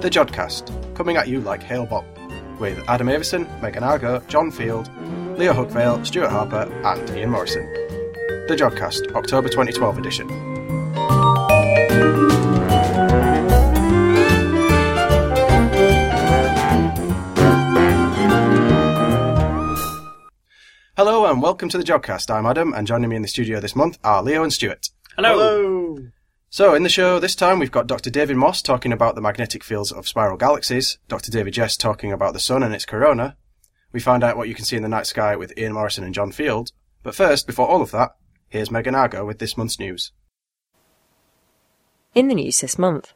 The Jodcast, coming at you like Hale-Bopp, with Adam Avison, Megan Argo, John Field, Leo Huckvale, Stuart Harper, and Ian Morrison. The Jodcast, October 2012 edition. Hello and welcome to the Jodcast. I'm Adam, and joining me in the studio this month are Leo and Stuart. Hello. So, in the show this time, we've got Dr. David Moss talking about the magnetic fields of spiral galaxies, Dr. David Jess talking about the sun and its corona. We find out what you can see in the night sky with Ian Morrison and John Field. But first, before all of that, here's Megan Argo with this month's news. In the news this month,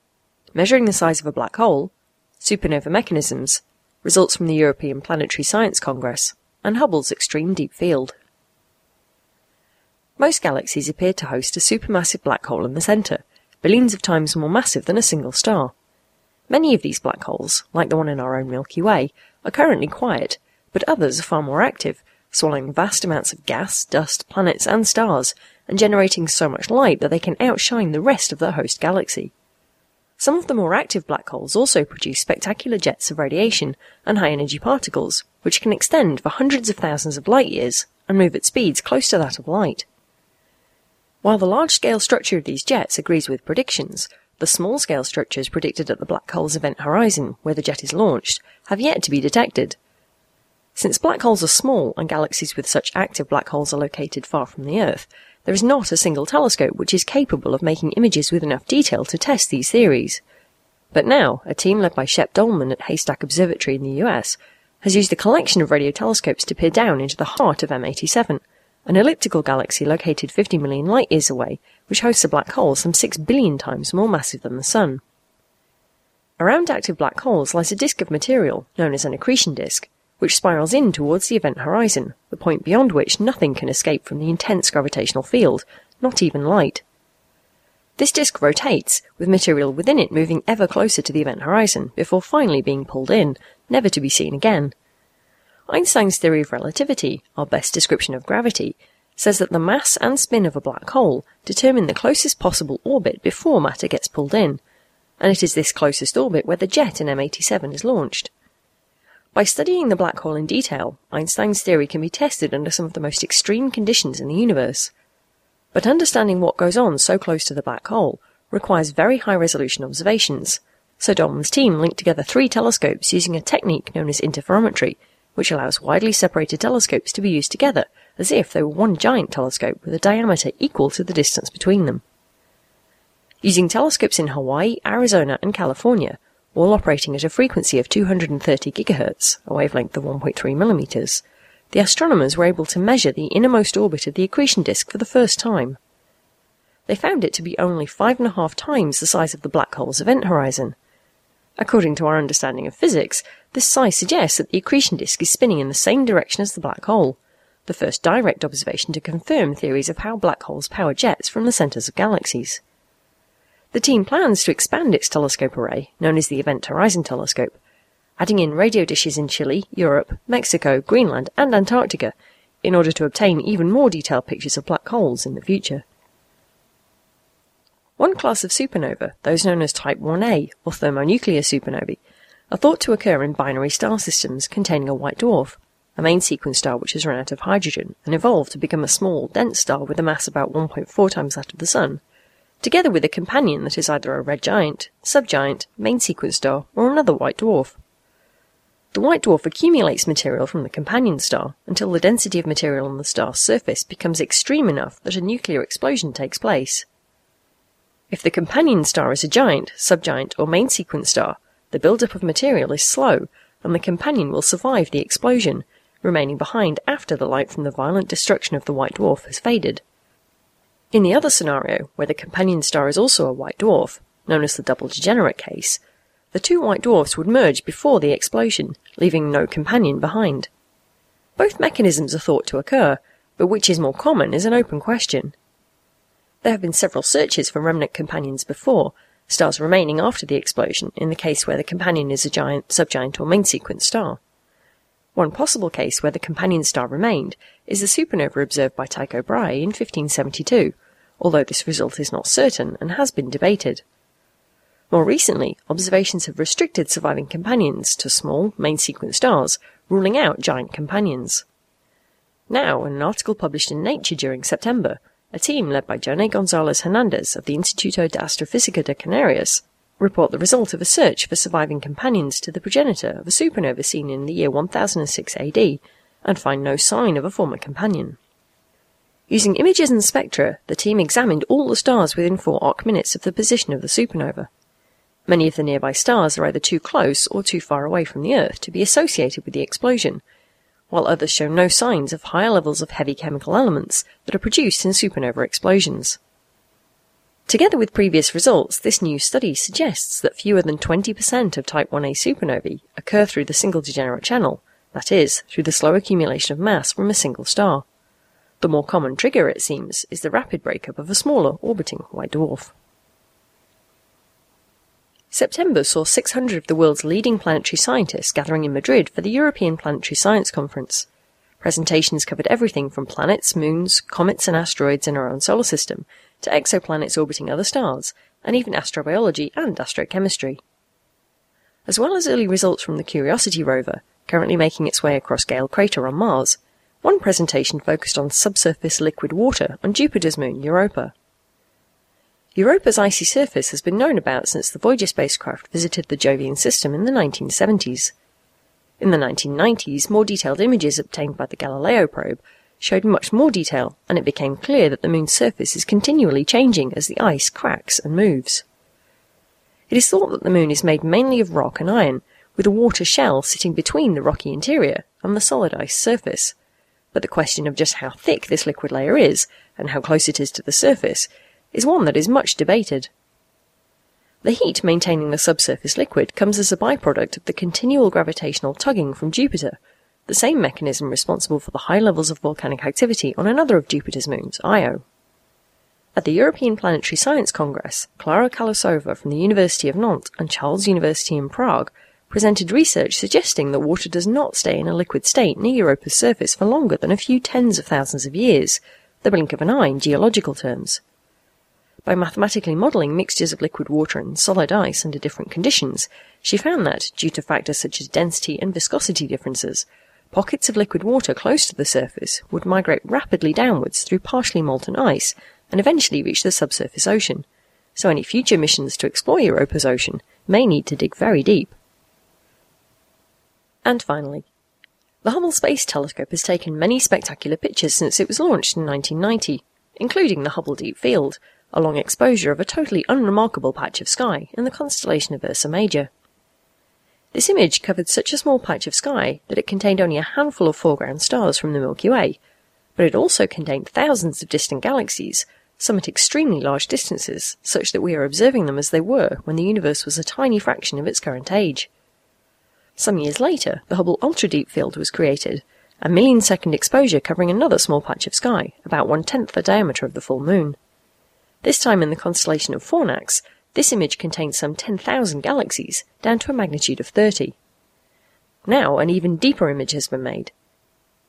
measuring the size of a black hole, supernova mechanisms, results from the European Planetary Science Congress, and Hubble's extreme deep field. Most galaxies appear to host a supermassive black hole in the centre, billions of times more massive than a single star. Many of these black holes, like the one in our own Milky Way, are currently quiet, but others are far more active, swallowing vast amounts of gas, dust, planets, and stars, and generating so much light that they can outshine the rest of their host galaxy. Some of the more active black holes also produce spectacular jets of radiation and high energy particles, which can extend for hundreds of thousands of light years and move at speeds close to that of light. While the large-scale structure of these jets agrees with predictions, the small-scale structures predicted at the black hole's event horizon, where the jet is launched, have yet to be detected. Since black holes are small and galaxies with such active black holes are located far from the Earth, there is not a single telescope which is capable of making images with enough detail to test these theories. But now, a team led by Shep Doeleman at Haystack Observatory in the US has used a collection of radio telescopes to peer down into the heart of M87, an elliptical galaxy located 50 million light years away, which hosts a black hole some 6 billion times more massive than the Sun. Around active black holes lies a disk of material, known as an accretion disk, which spirals in towards the event horizon, the point beyond which nothing can escape from the intense gravitational field, not even light. This disk rotates, with material within it moving ever closer to the event horizon, before finally being pulled in, never to be seen again. Einstein's theory of relativity, our best description of gravity, says that the mass and spin of a black hole determine the closest possible orbit before matter gets pulled in, and it is this closest orbit where the jet in M87 is launched. By studying the black hole in detail, Einstein's theory can be tested under some of the most extreme conditions in the universe. But understanding what goes on so close to the black hole requires very high resolution observations, so Doeleman's team linked together three telescopes using a technique known as interferometry which allows widely separated telescopes to be used together as if they were one giant telescope with a diameter equal to the distance between them. Using telescopes in Hawaii, Arizona, and California, all operating at a frequency of 230 GHz, a wavelength of 1.3 millimeters, the astronomers were able to measure the innermost orbit of the accretion disk for the first time. They found it to be only five and a half times the size of the black hole's event horizon. According to our understanding of physics, this size suggests that the accretion disk is spinning in the same direction as the black hole, the first direct observation to confirm theories of how black holes power jets from the centres of galaxies. The team plans to expand its telescope array, known as the Event Horizon Telescope, adding in radio dishes in Chile, Europe, Mexico, Greenland, and Antarctica, in order to obtain even more detailed pictures of black holes in the future. One class of supernova, those known as Type 1a, or thermonuclear supernovae, are thought to occur in binary star systems containing a white dwarf, a main sequence star which has run out of hydrogen and evolved to become a small, dense star with a mass about 1.4 times that of the Sun, together with a companion that is either a red giant, subgiant, main sequence star, or another white dwarf. The white dwarf accumulates material from the companion star until the density of material on the star's surface becomes extreme enough that a nuclear explosion takes place. If the companion star is a giant, subgiant, or main sequence star, the build-up of material is slow, and the companion will survive the explosion, remaining behind after the light from the violent destruction of the white dwarf has faded. In the other scenario, where the companion star is also a white dwarf, known as the double degenerate case, the two white dwarfs would merge before the explosion, leaving no companion behind. Both mechanisms are thought to occur, but which is more common is an open question. There have been several searches for remnant companions before, stars remaining after the explosion in the case where the companion is a giant, subgiant, or main sequence star. One possible case where the companion star remained is the supernova observed by Tycho Brahe in 1572, although this result is not certain and has been debated. More recently, observations have restricted surviving companions to small, main sequence stars, ruling out giant companions. Now, in an article published in Nature during September, a team led by Jonay Gonzalez Hernandez of the Instituto de Astrofísica de Canarias report the result of a search for surviving companions to the progenitor of a supernova seen in the year 1006 AD and find no sign of a former companion. Using images and spectra, the team examined all the stars within four arc minutes of the position of the supernova. Many of the nearby stars are either too close or too far away from the Earth to be associated with the explosion, while others show no signs of higher levels of heavy chemical elements that are produced in supernova explosions. Together with previous results, this new study suggests that fewer than 20% of Type 1a supernovae occur through the single degenerate channel, that is, through the slow accumulation of mass from a single star. The more common trigger, it seems, is the rapid breakup of a smaller orbiting white dwarf. September saw 600 of the world's leading planetary scientists gathering in Madrid for the European Planetary Science Conference. Presentations covered everything from planets, moons, comets, and asteroids in our own solar system to exoplanets orbiting other stars, and even astrobiology and astrochemistry. As well as early results from the Curiosity rover, currently making its way across Gale Crater on Mars, one presentation focused on subsurface liquid water on Jupiter's moon Europa. Europa's icy surface has been known about since the Voyager spacecraft visited the Jovian system in the 1970s. In the 1990s, more detailed images obtained by the Galileo probe showed much more detail, and it became clear that the moon's surface is continually changing as the ice cracks and moves. It is thought that the moon is made mainly of rock and iron, with a water shell sitting between the rocky interior and the solid ice surface. But the question of just how thick this liquid layer is, and how close it is to the surface, is one that is much debated. The heat maintaining the subsurface liquid comes as a byproduct of the continual gravitational tugging from Jupiter, the same mechanism responsible for the high levels of volcanic activity on another of Jupiter's moons, Io. At the European Planetary Science Congress, Klára Kalousová from the University of Nantes and Charles University in Prague presented research suggesting that water does not stay in a liquid state near Europa's surface for longer than a few tens of thousands of years, the blink of an eye in geological terms. By mathematically modelling mixtures of liquid water and solid ice under different conditions, she found that, due to factors such as density and viscosity differences, pockets of liquid water close to the surface would migrate rapidly downwards through partially molten ice and eventually reach the subsurface ocean, so any future missions to explore Europa's ocean may need to dig very deep. And finally, the Hubble Space Telescope has taken many spectacular pictures since it was launched in 1990, including the Hubble Deep Field, a long exposure of a totally unremarkable patch of sky in the constellation of Ursa Major. This image covered such a small patch of sky that it contained only a handful of foreground stars from the Milky Way, but it also contained thousands of distant galaxies, some at extremely large distances, such that we are observing them as they were when the universe was a tiny fraction of its current age. Some years later, the Hubble Ultra Deep Field was created, a million second exposure covering another small patch of sky, about one tenth the diameter of the full moon. This time in the constellation of Fornax, this image contains some 10,000 galaxies, down to a magnitude of 30. Now an even deeper image has been made.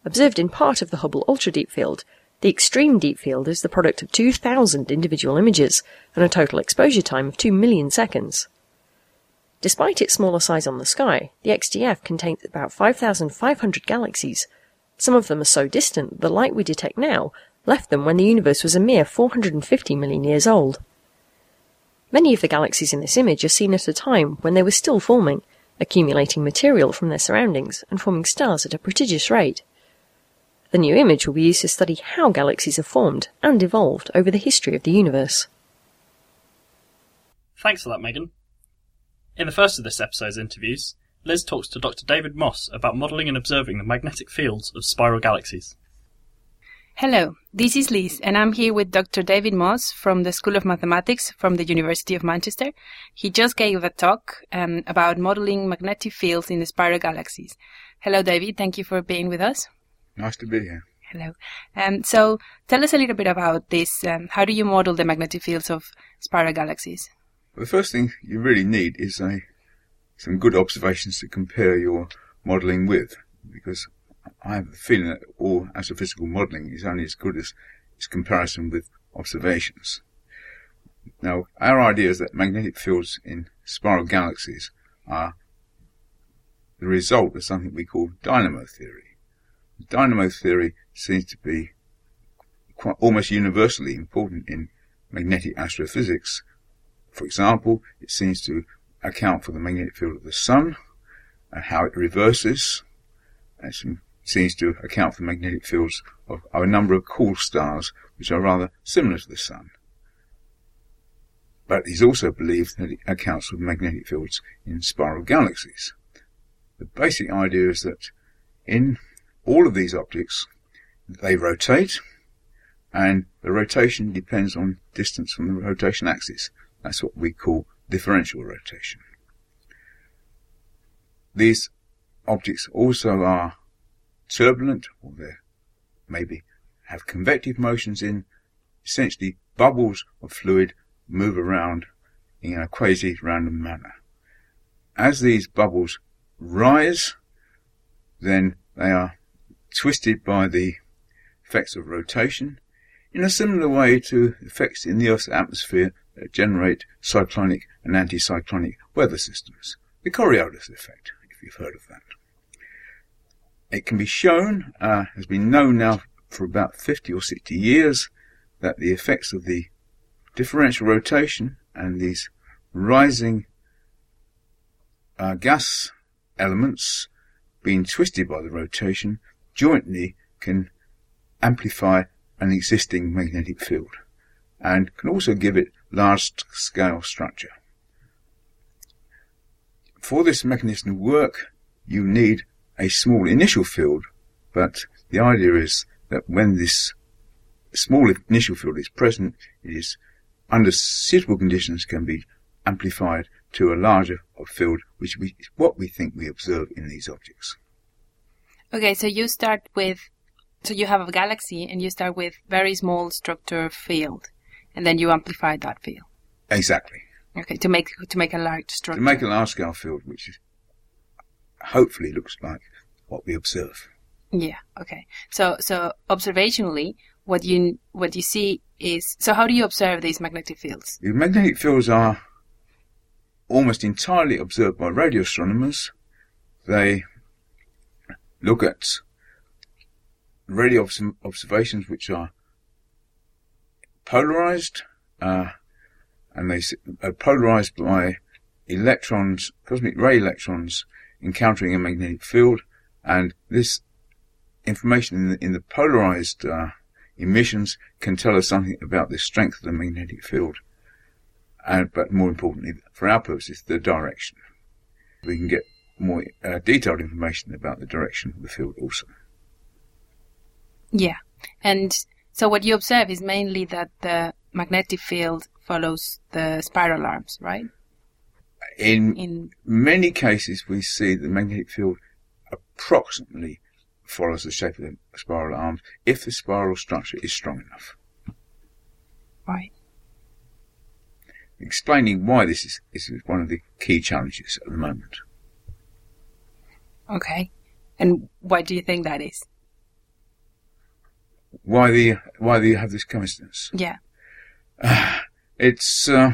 Observed in part of the Hubble Ultra Deep Field, the extreme deep field is the product of 2,000 individual images and a total exposure time of 2 million seconds. Despite its smaller size on the sky, the XDF contains about 5,500 galaxies. Some of them are so distant that the light we detect now left them when the universe was a mere 450 million years old. Many of the galaxies in this image are seen at a time when they were still forming, accumulating material from their surroundings and forming stars at a prodigious rate. The new image will be used to study how galaxies have formed and evolved over the history of the universe. Thanks for that, Megan. In the first of this episode's interviews, Liz talks to Dr. David Moss about modelling and observing the magnetic fields of spiral galaxies. Hello, this is Liz, and I'm here with Dr. David Moss from the School of Mathematics from the University of Manchester. He just gave a talk um, about modeling magnetic fields in the spiral galaxies. Hello, David. Thank you for being with us. Nice to be here. Hello. Um, so, tell us a little bit about this. Um, how do you model the magnetic fields of spiral galaxies? Well, the first thing you really need is a some good observations to compare your modelling with, because I have the feeling that all astrophysical modelling is only as good as its comparison with observations. Now, our idea is that magnetic fields in spiral galaxies are the result of something we call dynamo theory. Dynamo theory seems to be quite almost universally important in magnetic astrophysics. For example, it seems to account for the magnetic field of the sun and how it reverses. It seems to account for magnetic fields of, a number of cool stars which are rather similar to the sun. But he's also believed that it accounts for magnetic fields in spiral galaxies. The basic idea is that in all of these objects, they rotate, and the rotation depends on distance from the rotation axis. That's what we call differential rotation. These objects also are turbulent, or they maybe have convective motions in essentially bubbles of fluid move around in a quasi-random manner. As these bubbles rise, then they are twisted by the effects of rotation in a similar way to effects in the Earth's atmosphere that generate cyclonic and anticyclonic weather systems. The Coriolis effect, if you've heard of that. It can be shown, uh, has been known now for about 50 or 60 years, that the effects of the differential rotation and these rising uh, gas elements being twisted by the rotation jointly can amplify an existing magnetic field and can also give it large scale structure. For this mechanism to work, you need a small initial field, but the idea is that when this small initial field is present, it is under suitable conditions can be amplified to a larger field, which is what we think we observe in these objects. Okay, so you start with, so you have a galaxy and you start with very small structure field, and then you amplify that field. Exactly. Okay, to make to make a large structure. To make a large scale field, which is hopefully looks like what we observe. Yeah. Okay. So so observationally, what you what you see is so how do you observe these magnetic fields? The magnetic fields are almost entirely observed by radio astronomers. They look at radio obs- observations which are polarized, uh, and they are polarized by electrons, cosmic ray electrons encountering a magnetic field, and this information in the, in the polarized uh, emissions can tell us something about the strength of the magnetic field, and but more importantly, for our purposes, the direction. We can get more uh, detailed information about the direction of the field also. Yeah, and so what you observe is mainly that the magnetic field follows the spiral arms, right? In, In many cases, we see the magnetic field approximately follows the shape of the spiral arms if the spiral structure is strong enough. right. Explaining why this is, is one of the key challenges at the moment. Okay. And why do you think that is? Why the why do you have this coincidence? Yeah. It's uh,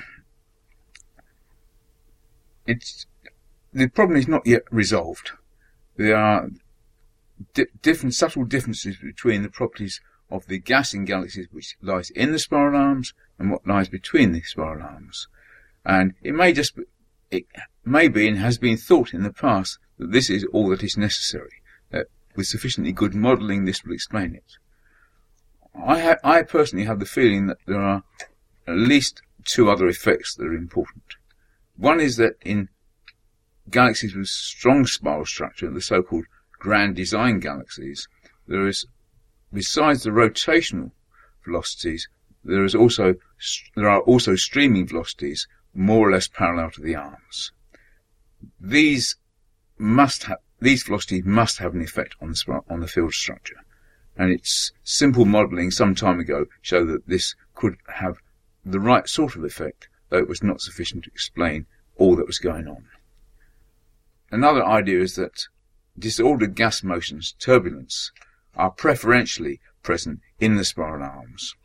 it's the problem is not yet resolved. There are di- different subtle differences between the properties of the gas in galaxies which lies in the spiral arms and what lies between the spiral arms. And it may just be, it may be and has been thought in the past that this is all that is necessary. That with sufficiently good modelling this will explain it. I ha- I personally have the feeling that there are at least two other effects that are important. One is that in galaxies with strong spiral structure, the so-called grand design galaxies, there is, besides the rotational velocities, there is also there are also streaming velocities more or less parallel to the arms. These must have these velocities must have an effect on the on the field structure, and its simple modelling some time ago showed that this could have the right sort of effect, though it was not sufficient to explain all that was going on. Another idea is that disordered gas motions, turbulence, are preferentially present in the spiral arms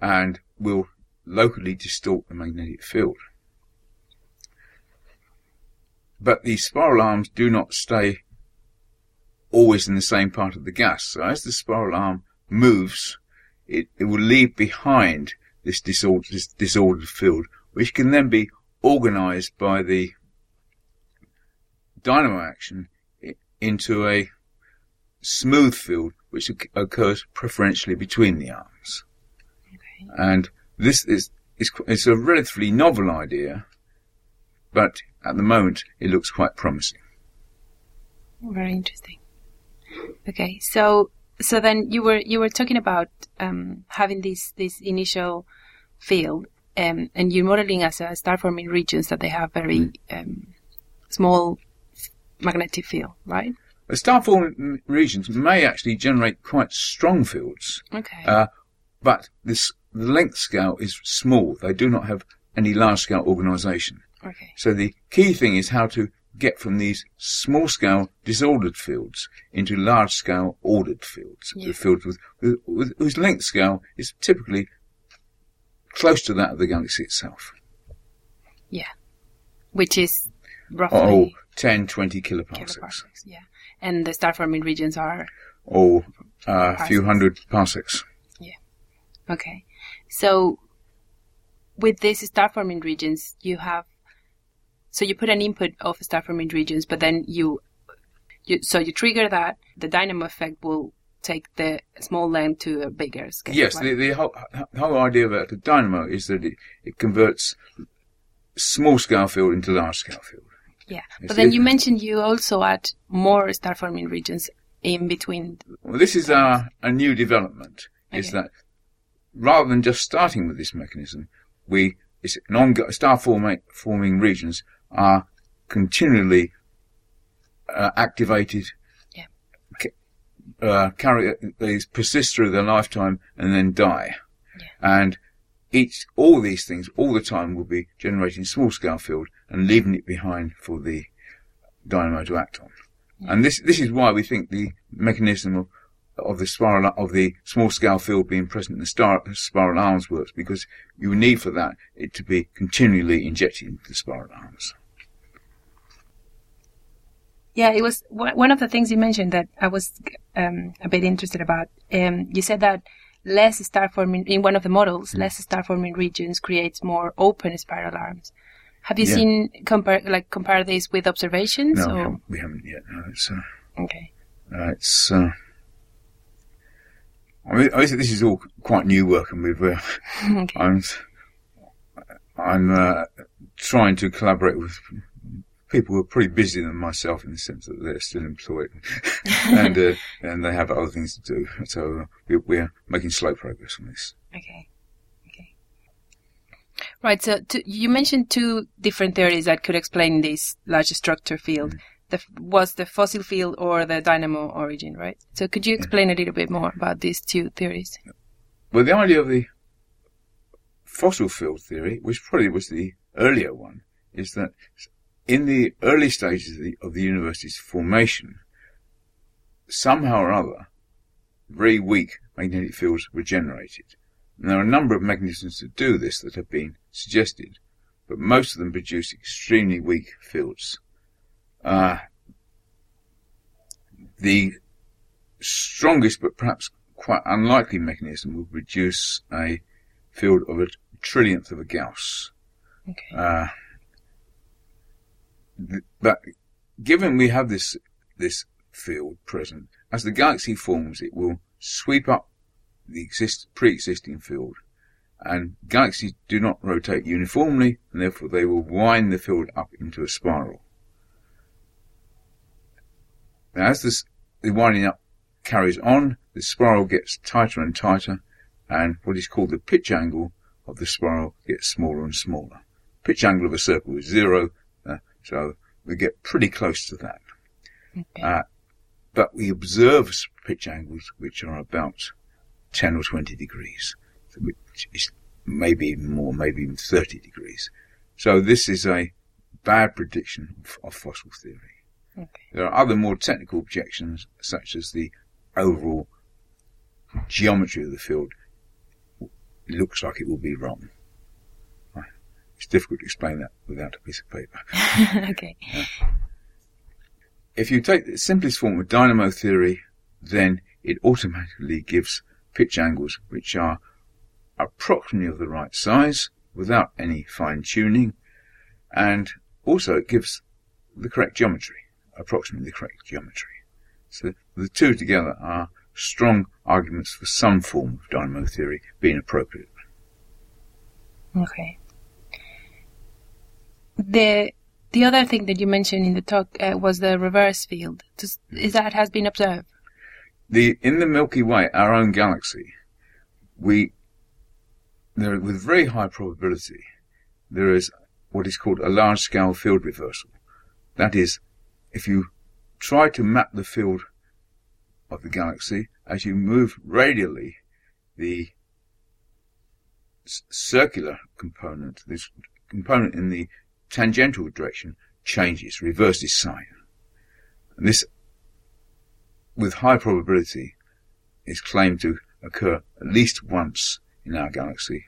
and will locally distort the magnetic field. But these spiral arms do not stay always in the same part of the gas. So as the spiral arm moves, it, it will leave behind this disordered, this disordered field, which can then be organized by the dynamo action into a smooth field which occurs preferentially between the arms. Okay. And this is, is it's a relatively novel idea, but at the moment it looks quite promising. Very interesting. Okay, so so then you were you were talking about um, having this this initial field, um, and you're modeling as a star forming regions that they have very um, small magnetic field, right? The star forming regions may actually generate quite strong fields, Okay. uh, but this the length scale is small. They do not have any large scale organization. okay. So the key thing is how to get from these small scale disordered fields into large scale ordered fields. Yeah. The fields with, with, with, whose length scale is typically close to that of the galaxy itself. Yeah. Which is roughly. Oh, roughly 10, 20 kiloparsecs. kiloparsecs. Yeah. And the star forming regions are Oh, uh, a few hundred parsecs. Yeah. Okay. So with these star forming regions, you have so you put an input of star forming regions, but then you you so you trigger that the dynamo effect will take the small length to a bigger scale. Yes, right? the, the whole, whole idea about the dynamo is that it, it converts small scale field into large scale field. yeah. Yes, But then it- you mentioned you also add more star forming regions in between. Well, this is a, a new development. Is that rather than just starting with this mechanism, we it's an ongoing star forming regions are continually uh, activated. Yeah. Uh, carry they persist through their lifetime and then die, Yeah. and each all these things all the time will be generating small scale field and leaving it behind for the dynamo to act on. And this this is why we think the mechanism of, of the spiral of the small scale field being present in the star, spiral arms works because you need for that it to be continually injected into the spiral arms. Yeah, it was one of the things you mentioned that I was um, a bit interested about. Um, you said that less star forming in one of the models, less star forming regions creates more open spiral arms. Have you Yeah. seen compare like compare this with observations? No, we or? haven't, we haven't yet. No, it's uh, Okay. uh, it's. Uh, I mean, think this is all quite new work, and we've. Uh, okay. I'm. I'm uh, trying to collaborate with people who are pretty busy than myself in the sense that they're still employed and uh, and they have other things to do. So uh, we, we're making slow progress on this. Okay. Okay. Right. So to, you mentioned two different theories that could explain this large structure field. The, f- was the fossil field or the dynamo origin, right? So could you explain a little bit more about these two theories? Well, the idea of the fossil field theory, which probably was the earlier one, is that in the early stages of the, of the universe's formation, somehow or other, very weak magnetic fields were generated. And there are a number of mechanisms to do this that have been suggested, but most of them produce extremely weak fields. Uh, the strongest but perhaps quite unlikely mechanism would produce a field of a trillionth of a Gauss. Okay. Uh, but given we have this this field present, as the galaxy forms, it will sweep up the exist, pre-existing field, and galaxies do not rotate uniformly, and therefore they will wind the field up into a spiral. Now, as this the winding up carries on, the spiral gets tighter and tighter, and what is called the pitch angle of the spiral gets smaller and smaller. Pitch angle of a circle is zero, so we get pretty close to that. Okay. Uh, but we observe pitch angles which are about 10 or 20 degrees, which is maybe even more, maybe even 30 degrees. So this is a bad prediction of, of fossil theory. Okay. There are other more technical objections, such as the overall geometry of the field looks like it will be wrong. It's difficult to explain that without a piece of paper. okay. If you take the simplest form of dynamo theory, then it automatically gives pitch angles which are approximately of the right size without any fine tuning, and also it gives the correct geometry, approximately the correct geometry. So the two together are strong arguments for some form of dynamo theory being appropriate. Okay. The the other thing that you mentioned in the talk uh, was the reverse field. Does, is that has been observed? The in the Milky Way, our own galaxy, we there with very high probability there is what is called a large scale field reversal. That is, if you try to map the field of the galaxy as you move radially, the circular component, this component in the tangential direction changes, reverses sign. And this, with high probability, is claimed to occur at least once in our galaxy.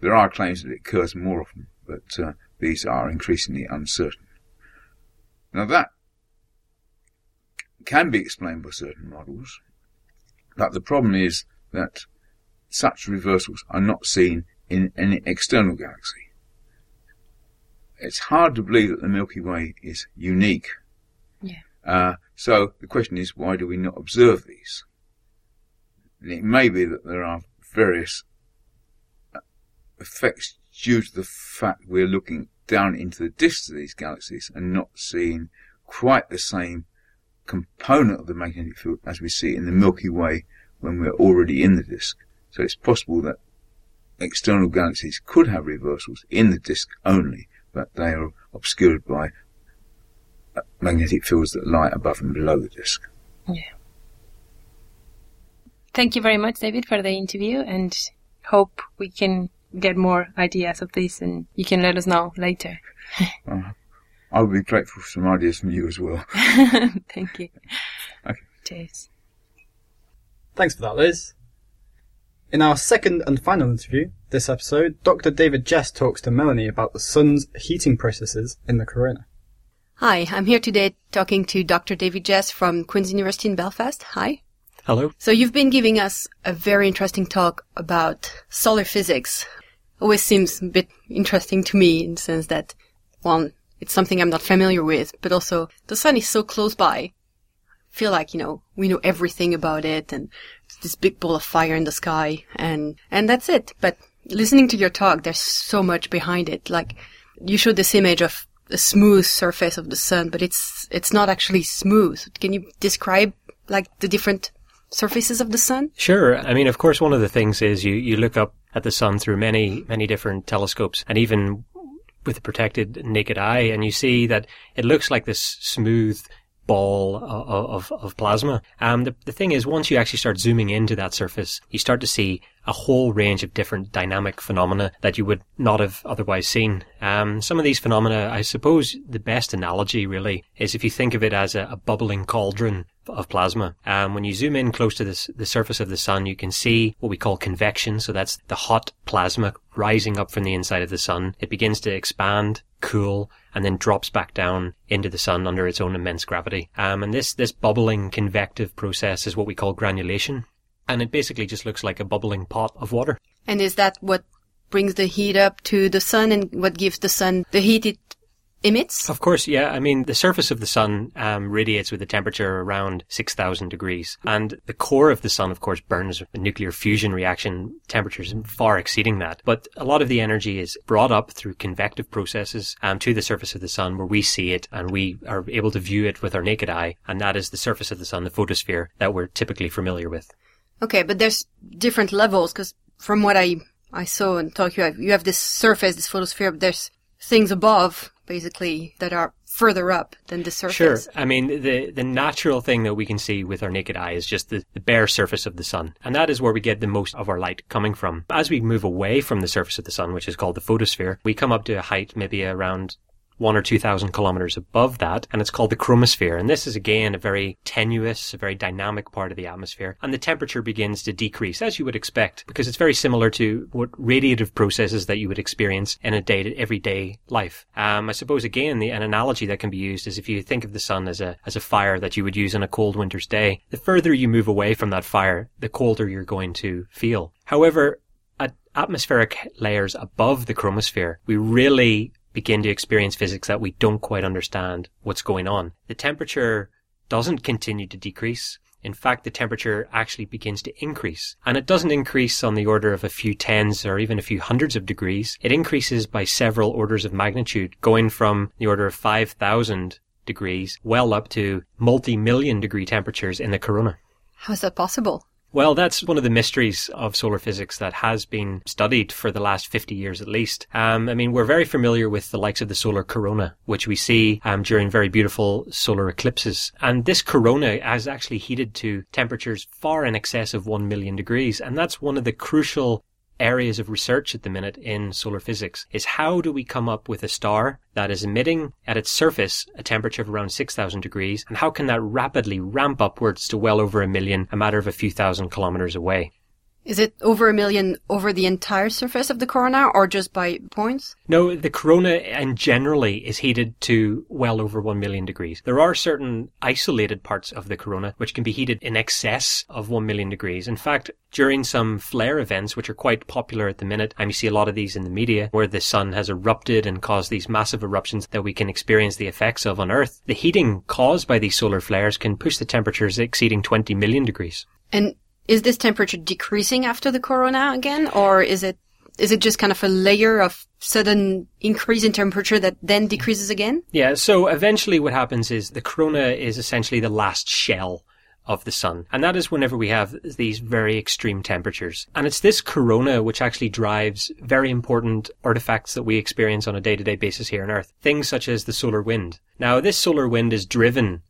There are claims that it occurs more often, but uh, these are increasingly uncertain. Now that can be explained by certain models, but the problem is that such reversals are not seen in any external galaxy. It's hard to believe that the Milky Way is unique. Yeah. Uh, so the question is, why do we not observe these? And it may be that there are various uh, effects due to the fact we're looking down into the disks of these galaxies and not seeing quite the same component of the magnetic field as we see in the Milky Way when we're already in the disk. So it's possible that external galaxies could have reversals in the disk only, but they are obscured by uh, magnetic fields that lie above and below the disk. Yeah. Thank you very much, David, for the interview, and hope we can get more ideas of this, and you can let us know later. Uh, I would be grateful for some ideas from you as well. Thank you. Okay. Cheers. Thanks for that, Liz. In our second and final interview this episode, Dr. David Jess talks to Melanie about the sun's heating processes in the corona. Hi, I'm here today talking to Dr. David Jess from Queen's University in Belfast. Hi. Hello. So you've been giving us a very interesting talk about solar physics. Always seems a bit interesting to me in the sense that, one, it's something I'm not familiar with, but also the sun is so close by. Feel like, you know, we know everything about it and this big ball of fire in the sky and, and that's it. But listening to your talk, there's so much behind it. Like, you showed this image of a smooth surface of the sun, but it's, it's not actually smooth. Can you describe, like, the different surfaces of the sun? Sure. I mean, of course, one of the things is you, you look up at the sun through many, many different telescopes and even with a protected naked eye and you see that it looks like this smooth ball of, of, of plasma. Um, the, the thing is, once you actually start zooming into that surface, you start to see a whole range of different dynamic phenomena that you would not have otherwise seen. Um, some of these phenomena, I suppose the best analogy really is if you think of it as a, a bubbling cauldron of plasma. Um, when you zoom in close to this, the surface of the sun, you can see what we call convection. So that's the hot plasma rising up from the inside of the sun. It begins to expand, cool, and then drops back down into the sun under its own immense gravity. Um, and this, this bubbling convective process is what we call granulation. And it basically just looks like a bubbling pot of water. And is that what brings the heat up to the sun and what gives the sun the heat it emits? Of course, yeah. I mean, the surface of the sun um, radiates with a temperature around 6,000 degrees. And the core of the sun, of course, burns with a nuclear fusion reaction temperatures far exceeding that. But a lot of the energy is brought up through convective processes um, to the surface of the sun where we see it and we are able to view it with our naked eye. And that is the surface of the sun, the photosphere that we're typically familiar with. Okay, but there's different levels because from what I I saw and talked you have you have this surface, this photosphere, but there's things above basically that are further up than the surface. Sure. I mean, the the natural thing that we can see with our naked eye is just the, the bare surface of the sun, and that is where we get the most of our light coming from. As we move away from the surface of the sun, which is called the photosphere, we come up to a height maybe around one or two thousand kilometers above that, and it's called the chromosphere. And this is again a very tenuous, a very dynamic part of the atmosphere. And the temperature begins to decrease, as you would expect, because it's very similar to what radiative processes that you would experience in a day to everyday life. Um, I suppose again, the, an analogy that can be used is if you think of the sun as a as a fire that you would use on a cold winter's day, the further you move away from that fire, the colder you're going to feel. However, at atmospheric layers above the chromosphere, we really begin to experience physics that we don't quite understand what's going on. The temperature doesn't continue to decrease. In fact, the temperature actually begins to increase. And it doesn't increase on the order of a few tens or even a few hundreds of degrees. It increases by several orders of magnitude, going from the order of 5,000 degrees well up to multi-million degree temperatures in the corona. How is that possible? Well, that's one of the mysteries of solar physics that has been studied for the last 50 years at least. Um, I mean, we're very familiar with the likes of the solar corona, which we see um, during very beautiful solar eclipses. And this corona has actually heated to temperatures far in excess of 1 million degrees. And that's one of the crucial areas of research at the minute in solar physics is how do we come up with a star that is emitting at its surface a temperature of around 6,000 degrees and how can that rapidly ramp upwards to well over a million a matter of a few thousand kilometers away? Is it over a million over the entire surface of the corona or just by points? No, the corona and generally is heated to well over 1 million degrees. There are certain isolated parts of the corona which can be heated in excess of 1 million degrees. In fact, during some flare events, which are quite popular at the minute, and you see a lot of these in the media, where the sun has erupted and caused these massive eruptions that we can experience the effects of on Earth, the heating caused by these solar flares can push the temperatures exceeding 20 million degrees. And is this temperature decreasing after the corona again, or is it is it just kind of a layer of sudden increase in temperature that then decreases again? Yeah, so eventually what happens is the corona is essentially the last shell of the sun. And that is whenever we have these very extreme temperatures. And it's this corona which actually drives very important artifacts that we experience on a day to day basis here on Earth. Things such as the solar wind. Now, this solar wind is driven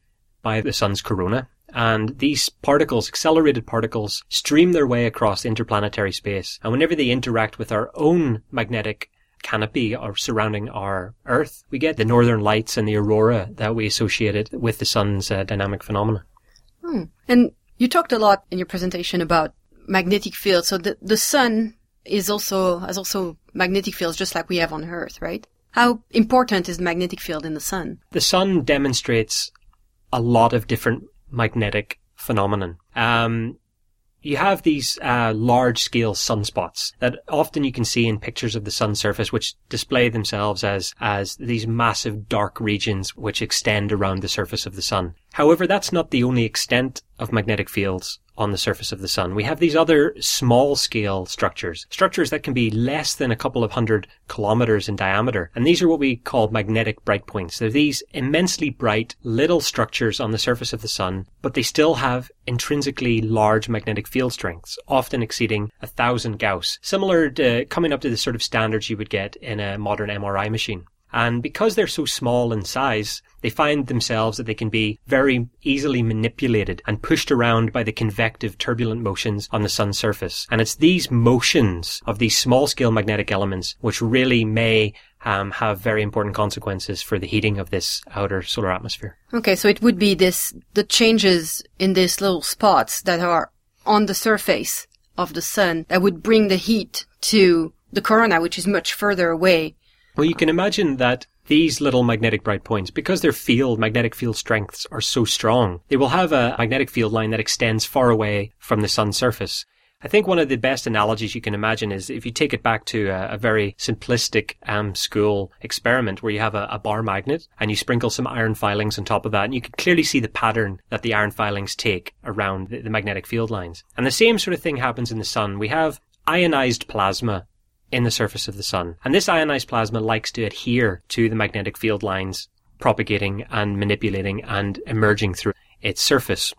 by the sun's corona and these particles, accelerated particles, stream their way across interplanetary space. And whenever they interact with our own magnetic canopy or surrounding our Earth, we get the northern lights and the aurora that we associated with the sun's uh, dynamic phenomena. Hmm. And you talked a lot in your presentation about magnetic fields. So the, the sun is also, has also magnetic fields just like we have on Earth, right? How important is the magnetic field in the sun? The sun demonstrates a lot of different magnetic phenomenon. Um, you have these uh, large scale sunspots that often you can see in pictures of the sun's surface which display themselves as as these massive dark regions which extend around the surface of the sun however that's not the only extent of magnetic fields on the surface of the sun. We have these other small scale structures, structures that can be less than a couple of hundred kilometers in diameter. And these are what we call magnetic bright points. They're these immensely bright little structures on the surface of the sun, but they still have intrinsically large magnetic field strengths, often exceeding a thousand Gauss, similar to coming up to the sort of standards you would get in a modern MRI machine. And because they're so small in size, they find themselves that they can be very easily manipulated and pushed around by the convective turbulent motions on the sun's surface. And it's these motions of these small scale magnetic elements which really may um, have very important consequences for the heating of this outer solar atmosphere. Okay, so it would be this, the changes in these little spots that are on the surface of the sun that would bring the heat to the corona, which is much further away well, you can imagine that these little magnetic bright points, because their field, magnetic field strengths are so strong, they will have a magnetic field line that extends far away from the sun's surface. I think one of the best analogies you can imagine is if you take it back to a, a very simplistic um, school experiment where you have a, a, bar magnet and you sprinkle some iron filings on top of that, and you can clearly see the pattern that the iron filings take around the, the magnetic field lines. And the same sort of thing happens in the sun. We have ionized plasma in the surface of the sun. And this ionized plasma likes to adhere to the magnetic field lines propagating and manipulating and emerging through its surface.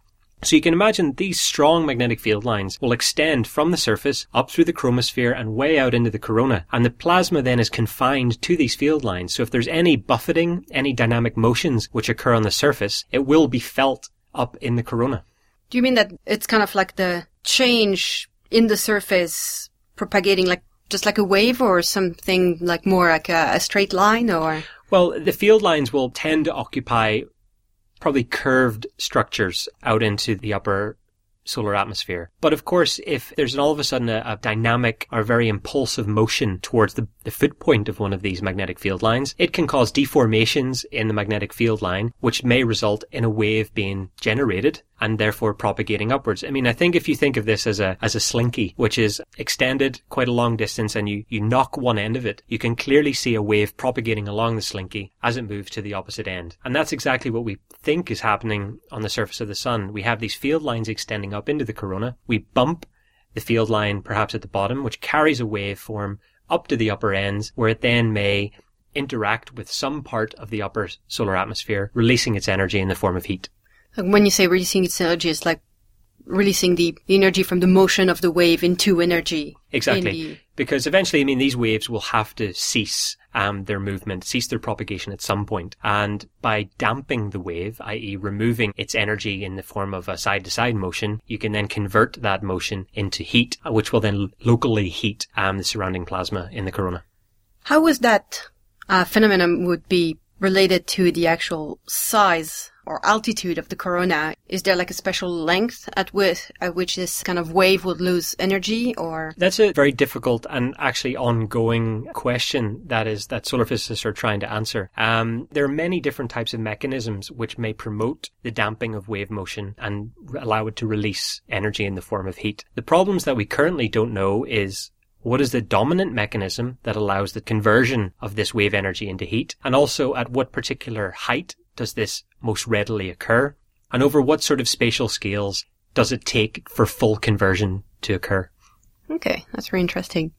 So you can imagine these strong magnetic field lines will extend from the surface up through the chromosphere and way out into the corona. And the plasma then is confined to these field lines. So if there's any buffeting, any dynamic motions which occur on the surface, it will be felt up in the corona. Do you mean that it's kind of like the change in the surface propagating like just like a wave or something like more like a, a straight line or? Well, the field lines will tend to occupy probably curved structures out into the upper solar atmosphere. But of course, if there's an, all of a sudden a, a dynamic or very impulsive motion towards the, the foot point of one of these magnetic field lines, it can cause deformations in the magnetic field line, which may result in a wave being generated and therefore propagating upwards. I mean, I think if you think of this as a, as a slinky, which is extended quite a long distance and you, you knock one end of it, you can clearly see a wave propagating along the slinky as it moves to the opposite end. And that's exactly what we think is happening on the surface of the sun. We have these field lines extending up into the corona. We bump the field line perhaps at the bottom, which carries a waveform up to the upper ends where it then may interact with some part of the upper solar atmosphere, releasing its energy in the form of heat. When you say releasing its energy, it's like releasing the energy from the motion of the wave into energy. Exactly. The... Because eventually, I mean, these waves will have to cease um, their movement, cease their propagation at some point. And by damping the wave, i.e. removing its energy in the form of a side-to-side motion, you can then convert that motion into heat, which will then locally heat um, the surrounding plasma in the corona. How was that uh, phenomenon would be related to the actual size or altitude of the corona? Is there like a special length at at which this kind of wave would lose energy or? That's a very difficult and actually ongoing question that is, that solar physicists are trying to answer. Um, there are many different types of mechanisms which may promote the damping of wave motion and allow it to release energy in the form of heat. The problems that we currently don't know is what is the dominant mechanism that allows the conversion of this wave energy into heat? And also at what particular height does this most readily occur? And over what sort of spatial scales does it take for full conversion to occur? Okay, that's very interesting.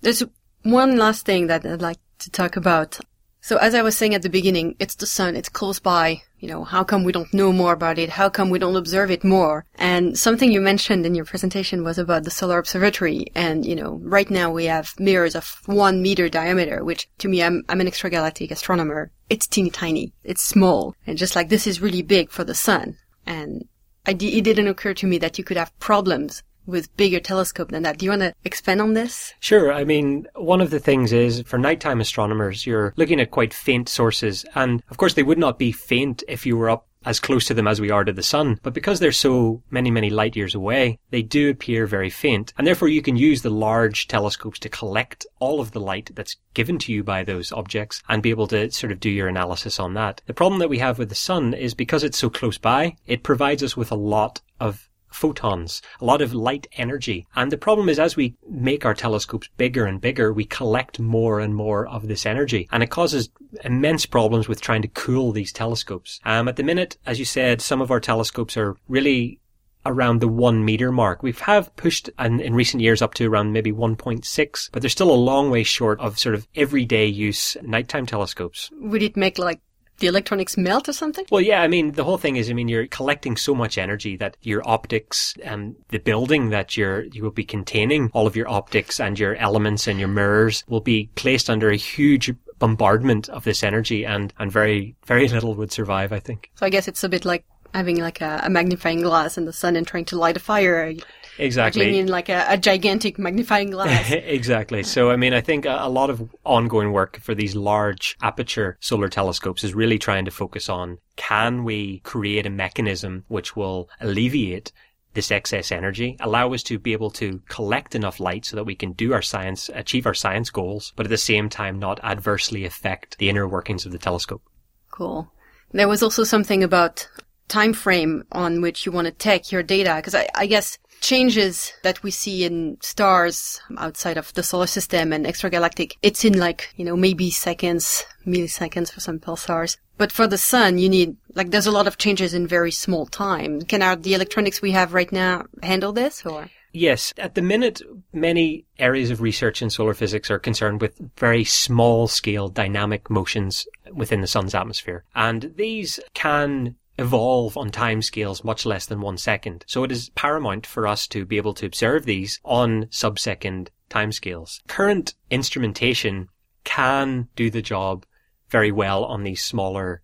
There's one last thing that I'd like to talk about. So as I was saying at the beginning, it's the sun, it's close by. You know, how come we don't know more about it? How come we don't observe it more? And something you mentioned in your presentation was about the solar observatory. And, you know, right now we have mirrors of one meter diameter, which to me, I'm, I'm an extragalactic astronomer. It's teeny tiny. It's small. And just like this is really big for the sun. And it didn't occur to me that you could have problems with bigger telescope than that. Do you want to expand on this? Sure. I mean, one of the things is for nighttime astronomers, you're looking at quite faint sources. And of course, they would not be faint if you were up as close to them as we are to the sun. But because they're so many, many light years away, they do appear very faint. And therefore you can use the large telescopes to collect all of the light that's given to you by those objects and be able to sort of do your analysis on that. The problem that we have with the sun is because it's so close by, it provides us with a lot of photons, a lot of light energy. And the problem is as we make our telescopes bigger and bigger, we collect more and more of this energy. And it causes immense problems with trying to cool these telescopes. Um, at the minute, as you said, some of our telescopes are really around the one meter mark. We have pushed in, in, recent years up to around maybe 1.6, but they're still a long way short of sort of everyday use nighttime telescopes. Would it make like the electronics melt or something? Well, yeah, I mean, the whole thing is, I mean, you're collecting so much energy that your optics and the building that you're, you will be containing all of your optics and your elements and your mirrors will be placed under a huge bombardment of this energy and, and very, very little would survive, I think. So I guess it's a bit like having like a, a magnifying glass in the sun and trying to light a fire. Exactly. I mean, like a, a gigantic magnifying glass. exactly. So, I mean, I think a, a, lot of ongoing work for these large aperture solar telescopes is really trying to focus on can we create a mechanism which will alleviate this excess energy, allow us to be able to collect enough light so that we can do our science, achieve our science goals, but at the same time not adversely affect the inner workings of the telescope. Cool. There was also something about time frame on which you want to take your data because I, I, guess changes that we see in stars outside of the solar system and extragalactic it's in like you know maybe seconds milliseconds for some pulsars but for the sun you need like there's a lot of changes in very small time. Can our the electronics we have right now handle this or? Yes, at the minute, many areas of research in solar physics are concerned with very small scale dynamic motions within the sun's atmosphere. And these can evolve on timescales much less than one second. So it is paramount for us to be able to observe these on sub-second timescales. Current instrumentation can do the job very well on these smaller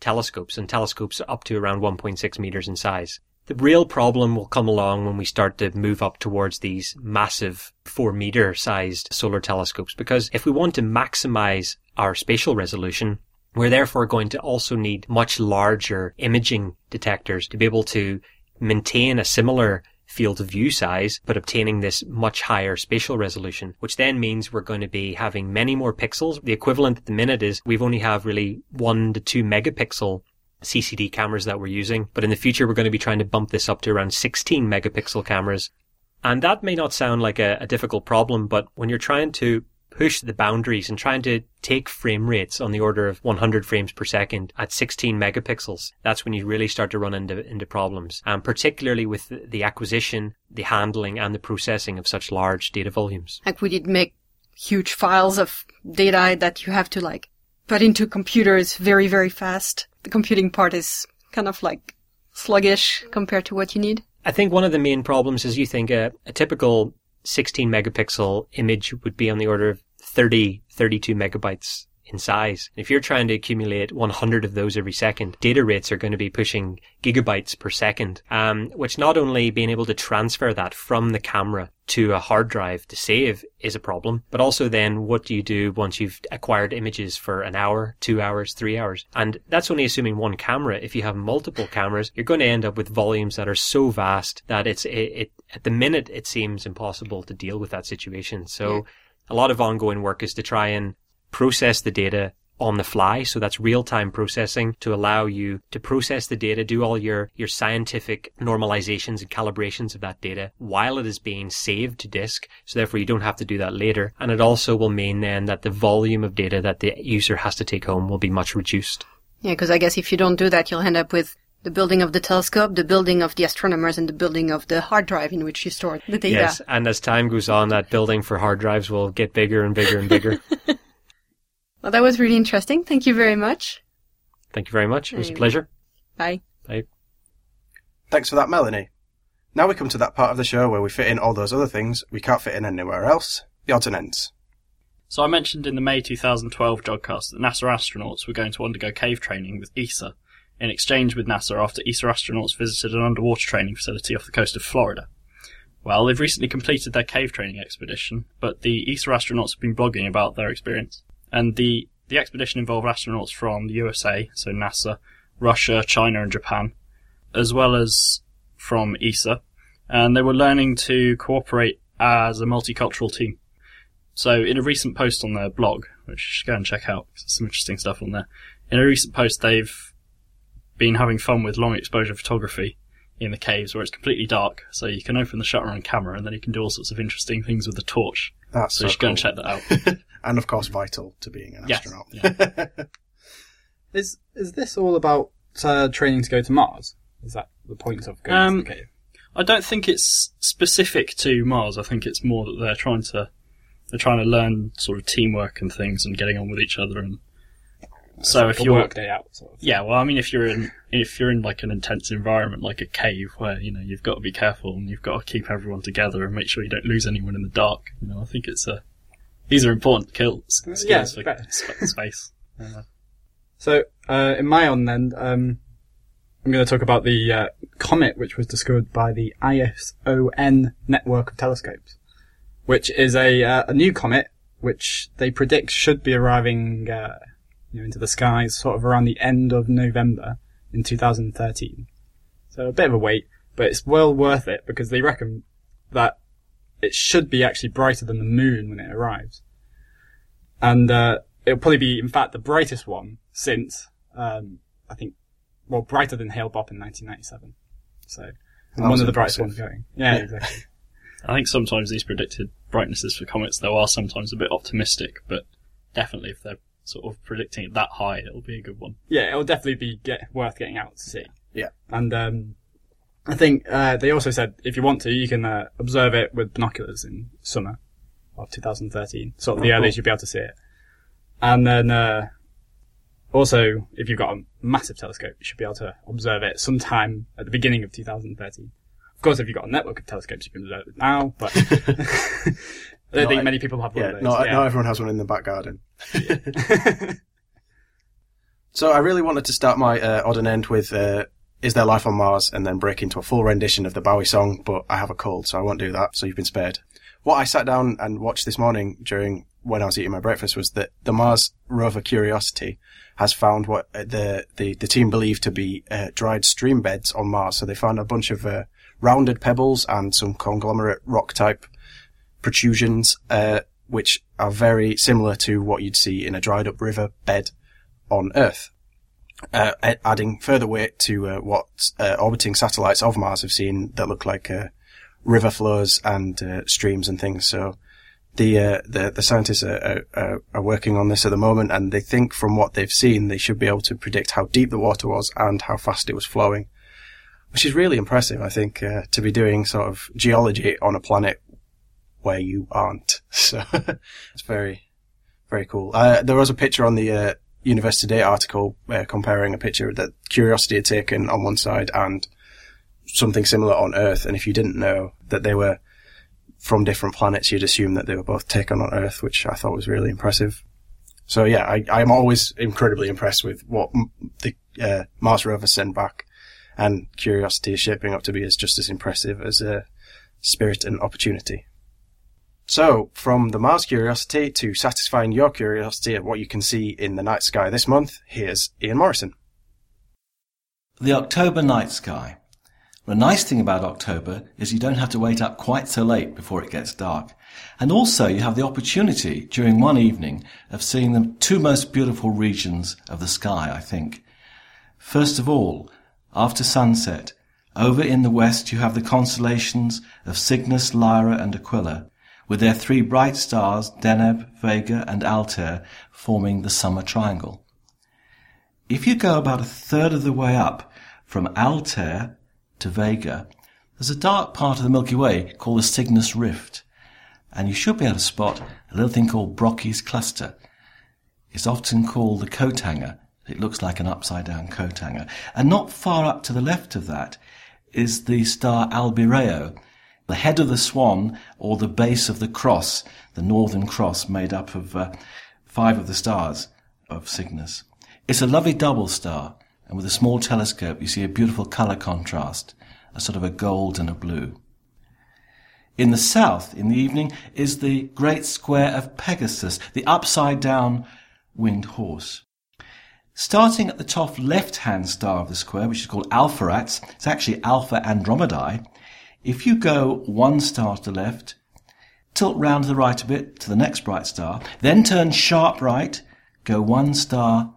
telescopes and telescopes up to around 1.6 meters in size. The real problem will come along when we start to move up towards these massive four meter sized solar telescopes because if we want to maximize our spatial resolution, We're therefore going to also need much larger imaging detectors to be able to maintain a similar field of view size, but obtaining this much higher spatial resolution, which then means we're going to be having many more pixels. The equivalent at the minute is we've only have really one to two megapixel CCD cameras that we're using, but in the future we're going to be trying to bump this up to around 16 megapixel cameras. And that may not sound like a, a difficult problem, but when you're trying to push the boundaries and trying to take frame rates on the order of 100 frames per second at 16 megapixels, that's when you really start to run into, into problems. And particularly with the acquisition, the handling and the processing of such large data volumes. Like we did make huge files of data that you have to like put into computers very, very fast? The computing part is kind of like sluggish compared to what you need. I think one of the main problems is you think a, a typical 16 megapixel image would be on the order of 30, 32 megabytes in size. If you're trying to accumulate 100 of those every second, data rates are going to be pushing gigabytes per second, um, which not only being able to transfer that from the camera to a hard drive to save is a problem, but also then what do you do once you've acquired images for an hour, two hours, three hours? And that's only assuming one camera. If you have multiple cameras, you're going to end up with volumes that are so vast that it's, it, it at the minute, it seems impossible to deal with that situation. So yeah. A lot of ongoing work is to try and process the data on the fly. So that's real time processing to allow you to process the data, do all your, your scientific normalizations and calibrations of that data while it is being saved to disk. So therefore you don't have to do that later. And it also will mean then that the volume of data that the user has to take home will be much reduced. Yeah, because I guess if you don't do that, you'll end up with the building of the telescope, the building of the astronomers, and the building of the hard drive in which you store the data. Yes, and as time goes on, that building for hard drives will get bigger and bigger and bigger. Well, that was really interesting. Thank you very much. Thank you very much. It was a pleasure. Bye. Bye. Thanks for that, Melanie. Now we come to that part of the show where we fit in all those other things we can't fit in anywhere else the odds and ends. So I mentioned in the May 2012 Jodcast that NASA astronauts were going to undergo cave training with ESA in exchange with NASA after ESA astronauts visited an underwater training facility off the coast of Florida. Well, they've recently completed their cave training expedition, but the ESA astronauts have been blogging about their experience. And the, the expedition involved astronauts from the USA, so NASA, Russia, China, and Japan, as well as from ESA. And they were learning to cooperate as a multicultural team. So in a recent post on their blog, which you should go and check out, some interesting stuff on there. In a recent post, they've been having fun with long exposure photography in the caves where it's completely dark. So you can open the shutter on camera and then you can do all sorts of interesting things with the torch. That's so, so you should cool. go and check that out. and of course, vital to being an Yes, astronaut. yeah. Is is this all about uh, training to go to Mars? Is that the point of going Um, to the cave? I don't think it's specific to Mars. I think it's more that they're trying to they're trying to learn sort of teamwork and things and getting on with each other. And so Like if a you're work day out, sort of. yeah, well, I mean, if you're in if you're in like an intense environment like a cave where you know you've got to be careful and you've got to keep everyone together and make sure you don't lose anyone in the dark. You know, I think it's a these are important skills, skills Yeah, for space. Uh, So, uh, in my own end, um, I'm going to talk about the uh, comet which was discovered by the ISON network of telescopes, which is a uh, a new comet which they predict should be arriving uh, you know, into the skies sort of around the end of November in 2013. So a bit of a wait, but it's well worth it because they reckon that it should be actually brighter than the moon when it arrives. And uh, it'll probably be, in fact, the brightest one since, um, I think, well, brighter than Hale-Bopp in 1997. So, one of the brightest ones going. Yeah, exactly. I think sometimes these predicted brightnesses for comets though are sometimes a bit optimistic, but definitely if they're sort of predicting it that high, it'll be a good one. yeah, it'll definitely be get, worth getting out to see. Yeah. And um, I think uh, they also said if you want to, you can uh, observe it with binoculars in summer of 2013, sort of the Oh, earliest cool. you'll be able to see it. And then uh, also, if you've got a massive telescope, you should be able to observe it sometime at the beginning of 2013. Of course, if you've got a network of telescopes, you can observe it now, but I don't think many people have one Yeah, of those. not, yeah. not everyone has one in the back garden. So I really wanted to start my uh, odd and end with uh, "Is there life on Mars?" and then break into a full rendition of the Bowie song, but I have a cold, so I won't do that. So you've been spared. What I sat down and watched this morning during when I was eating my breakfast was that the Mars rover Curiosity has found what uh, the the, the team believe to be uh, dried stream beds on Mars. So they found a bunch of uh, rounded pebbles and some conglomerate rock type protrusions, uh, which are very similar to what you'd see in a dried up river bed on Earth. Uh, adding further weight to uh, what uh, orbiting satellites of Mars have seen that look like uh, river flows and uh, streams and things. So the uh, the, the scientists are, are, are, working on this at the moment, and they think from what they've seen, they should be able to predict how deep the water was and how fast it was flowing, which is really impressive. I think to be doing sort of geology on a planet where you aren't. So it's very very cool. there was a picture on the Universe Today article uh, comparing a picture that Curiosity had taken on one side and something similar on Earth. And if you didn't know that they were from different planets, you'd assume that they were both taken on Earth, which I thought was really impressive. So yeah, I, am always incredibly impressed with what the uh, Mars rover sent back, and Curiosity is shaping up to be as just as impressive as uh, Spirit and Opportunity. So, from the Mars curiosity to satisfying your curiosity at what you can see in the night sky this month, here's Ian Morrison. The October night sky. The nice thing about October is you don't have to wait up quite so late before it gets dark. And also you have the opportunity during one evening of seeing the two most beautiful regions of the sky, I think. First of all, after sunset, over in the west you have the constellations of Cygnus, Lyra and Aquila with their three bright stars, Deneb, Vega, and Altair, forming the summer triangle. If you go about a third of the way up from Altair to Vega, there's a dark part of the Milky Way called the Cygnus Rift, and you should be able to spot a little thing called Brocchi's cluster. It's often called the coat hanger. It looks like an upside down coat hanger. And not far up to the left of that is the star Albireo, the head of the swan or the base of the cross, the northern cross made up of uh, five of the stars of Cygnus. It's a lovely double star, and with a small telescope you see a beautiful color contrast, a sort of a gold and a blue. In the south, in the evening, is the great square of Pegasus, the upside down winged horse. Starting at the top left-hand star of the square, which is called Alpheratz, it's actually Alpha Andromedae, if you go one star to the left, tilt round to the right a bit to the next bright star, then turn sharp right, go one star,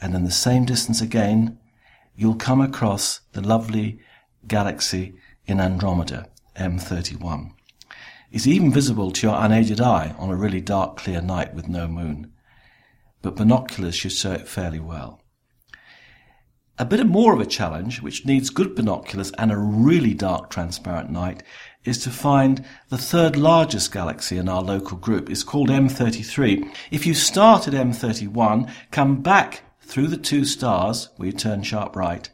and then the same distance again, you'll come across the lovely galaxy in Andromeda, M31. It's even visible to your unaided eye on a really dark, clear night with no moon. But binoculars should show it fairly well. A bit more of a challenge, which needs good binoculars and a really dark transparent night, is to find the third largest galaxy in our local group. It's called M33. If you start at M31, come back through the two stars, where you turn sharp right,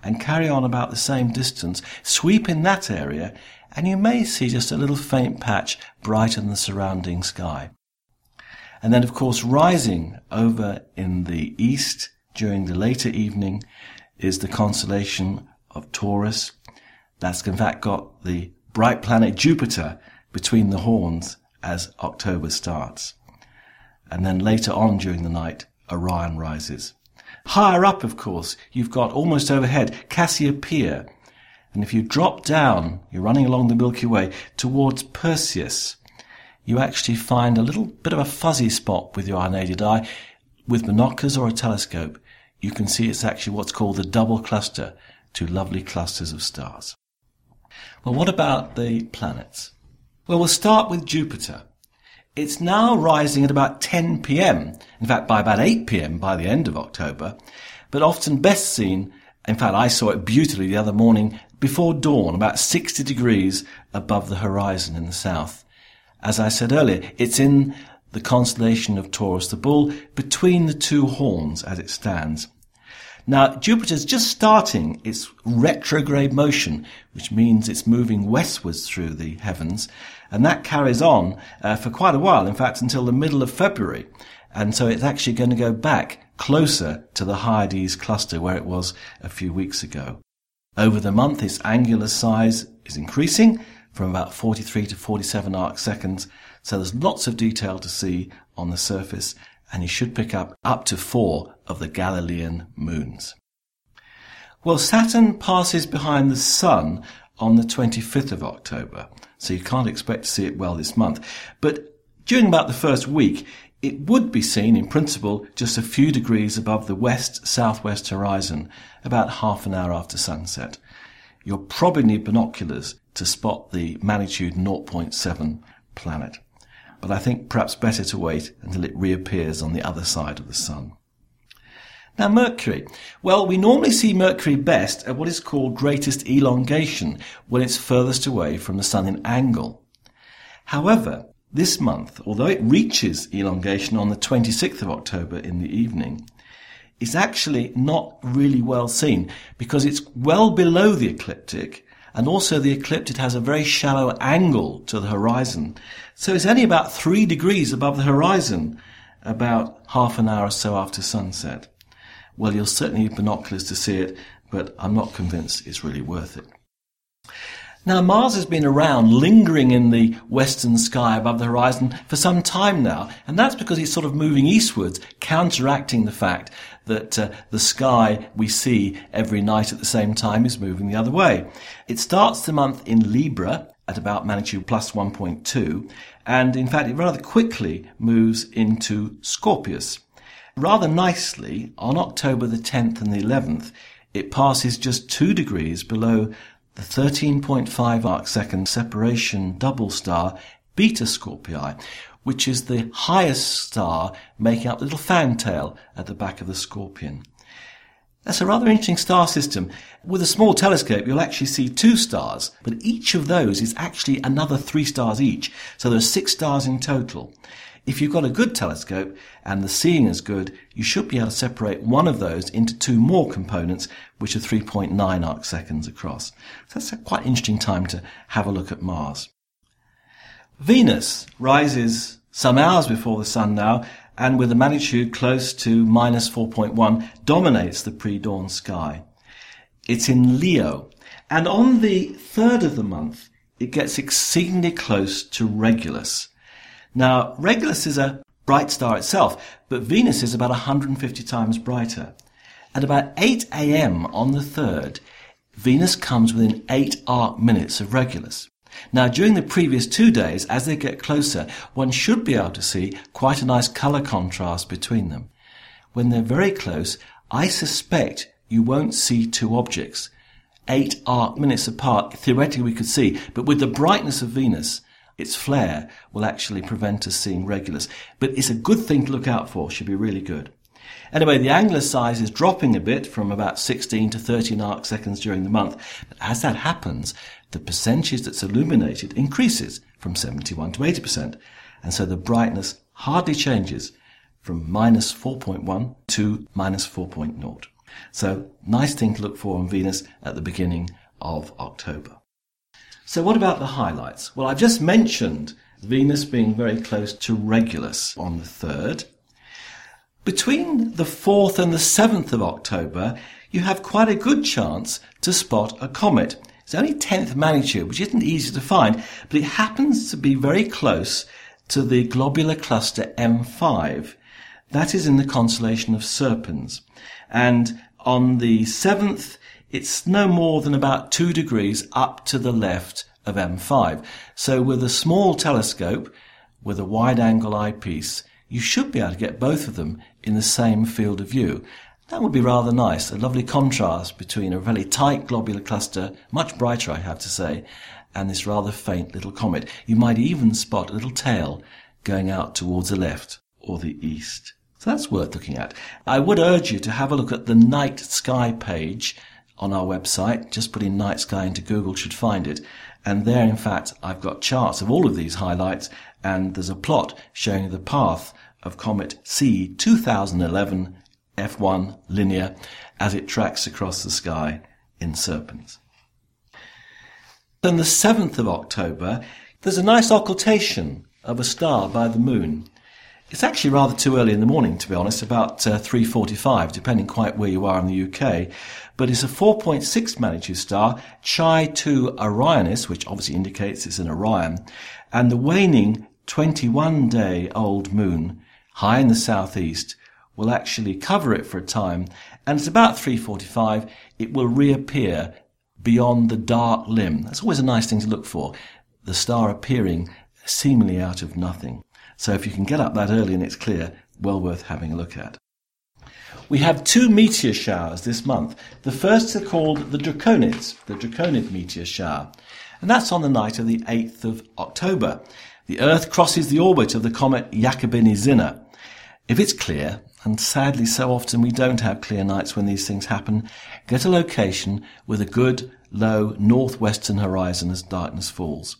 and carry on about the same distance, sweep in that area, and you may see just a little faint patch brighter than the surrounding sky. And then, of course, rising over in the east during the later evening is the constellation of Taurus. That's in fact got the bright planet Jupiter between the horns as October starts. And then later on during the night, Orion rises. Higher up, of course, you've got almost overhead Cassiopeia. And if you drop down, you're running along the Milky Way towards Perseus, you actually find a little bit of a fuzzy spot with your unaided eye. With binoculars or a telescope, you can see it's actually what's called the double cluster, two lovely clusters of stars. Well, what about the planets? Well, we'll start with Jupiter. It's now rising at about 10 pm, in fact, by about 8 pm by the end of October, but often best seen, in fact, I saw it beautifully the other morning before dawn, about 60 degrees above the horizon in the south. As I said earlier, it's in the constellation of Taurus the Bull, between the two horns as it stands. Now, Jupiter's just starting its retrograde motion, which means it's moving westwards through the heavens, and that carries on uh, for quite a while, in fact, until the middle of February. And so it's actually going to go back closer to the Hyades cluster where it was a few weeks ago. Over the month, its angular size is increasing from about 43 to 47 arc seconds So there's lots of detail to see on the surface, and you should pick up up to four of the Galilean moons. Well, Saturn passes behind the Sun on the 25th of October, so you can't expect to see it well this month. But during about the first week, it would be seen in principle just a few degrees above the west southwest horizon, about half an hour after sunset. You'll probably need binoculars to spot the magnitude 0.7 planet. But I think perhaps better to wait until it reappears on the other side of the sun. Now, Mercury. Well, we normally see Mercury best at what is called greatest elongation when it's furthest away from the Sun in angle. However, this month, although it reaches elongation on the 26th of October in the evening, it's actually not really well seen because it's well below the ecliptic and also the ecliptic has a very shallow angle to the horizon. So it's only about three degrees above the horizon about half an hour or so after sunset. Well, you'll certainly need binoculars to see it, but I'm not convinced it's really worth it. Now, Mars has been around, lingering in the western sky above the horizon for some time now, and that's because it's sort of moving eastwards, counteracting the fact that uh, the sky we see every night at the same time is moving the other way. It starts the month in Libra at about magnitude plus 1.2, and in fact, it rather quickly moves into Scorpius. Rather nicely, on October the 10th and the 11th, it passes just two degrees below the 13.5 arc second separation double star Beta Scorpii, which is the highest star making up the little fantail at the back of the scorpion. That's a rather interesting star system. With a small telescope, you'll actually see two stars, but each of those is actually another three stars each. So there are six stars in total. If you've got a good telescope and the seeing is good, you should be able to separate one of those into two more components, which are 3.9 arc seconds across. So that's a quite interesting time to have a look at Mars. Venus rises some hours before the Sun now, and with a magnitude close to minus 4.1, dominates the pre-dawn sky. It's in Leo, and on the third of the month, it gets exceedingly close to Regulus. Now, Regulus is a bright star itself, but Venus is about 150 times brighter. At about 8 a.m. on the 3rd, Venus comes within 8 arc minutes of Regulus. Now, during the previous two days, as they get closer, one should be able to see quite a nice colour contrast between them. When they're very close, I suspect you won't see two objects. Eight arc minutes apart, theoretically we could see, but with the brightness of Venus, its flare will actually prevent us seeing Regulus. But it's a good thing to look out for, should be really good. Anyway, the angular size is dropping a bit from about 16 to 13 arc seconds during the month. But as that happens, the percentage that's illuminated increases from 71 to 80%. And so the brightness hardly changes from minus 4.1 to minus 4.0. So nice thing to look for on Venus at the beginning of October. So what about the highlights? Well, I've just mentioned Venus being very close to Regulus on the 3rd. Between the 4th and the 7th of October, you have quite a good chance to spot a comet. It's only 10th magnitude, which isn't easy to find, but it happens to be very close to the globular cluster M5. That is in the constellation of Serpens. And on the 7th, it's no more than about two degrees up to the left of M5. So with a small telescope, with a wide angle eyepiece, you should be able to get both of them in the same field of view. That would be rather nice, a lovely contrast between a really tight globular cluster, much brighter I have to say, and this rather faint little comet. You might even spot a little tail going out towards the left or the east. So that's worth looking at. I would urge you to have a look at the night sky page on our website. Just put in night sky into Google should find it. And there, in fact, I've got charts of all of these highlights and there's a plot showing the path of comet C 2011 F1 linear as it tracks across the sky in Serpens. Then the 7th of October, there's a nice occultation of a star by the moon. It's actually rather too early in the morning, to be honest, about uh, 3.45, depending quite where you are in the UK. But it's a 4.6 magnitude star, Chi 2 Orionis, which obviously indicates it's an Orion. And the waning 21 day old moon high in the southeast will actually cover it for a time and at about 3.45 it will reappear beyond the dark limb. That's always a nice thing to look for. The star appearing seemingly out of nothing. So if you can get up that early and it's clear, well worth having a look at. We have two meteor showers this month. The first are called the Draconids, the Draconid meteor shower. And that's on the night of the 8th of October. The Earth crosses the orbit of the comet Giacobini-Zinner. If it's clear, and sadly so often we don't have clear nights when these things happen, get a location with a good, low northwestern horizon as darkness falls.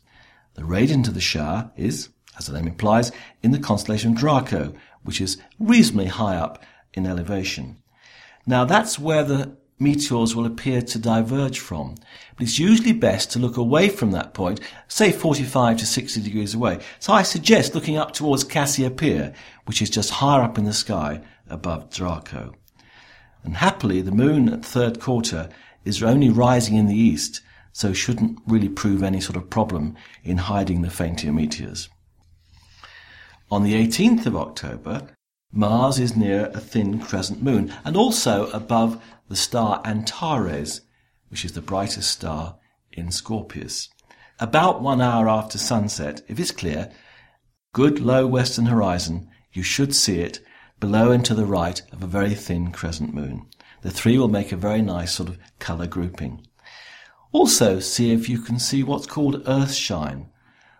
The radiant of the shower is, as the name implies, in the constellation Draco, which is reasonably high up in elevation. Now that's where the meteors will appear to diverge from. But it's usually best to look away from that point, say 45 to 60 degrees away. So I suggest looking up towards Cassiopeia, which is just higher up in the sky above Draco. And happily, the moon at third quarter is only rising in the east, so shouldn't really prove any sort of problem in hiding the fainter meteors. On the 18th of October, Mars is near a thin crescent moon and also above the star Antares, which is the brightest star in Scorpius. About one hour after sunset, if it's clear, good low western horizon, you should see it below and to the right of a very thin crescent moon. The three will make a very nice sort of colour grouping. Also see if you can see what's called earthshine,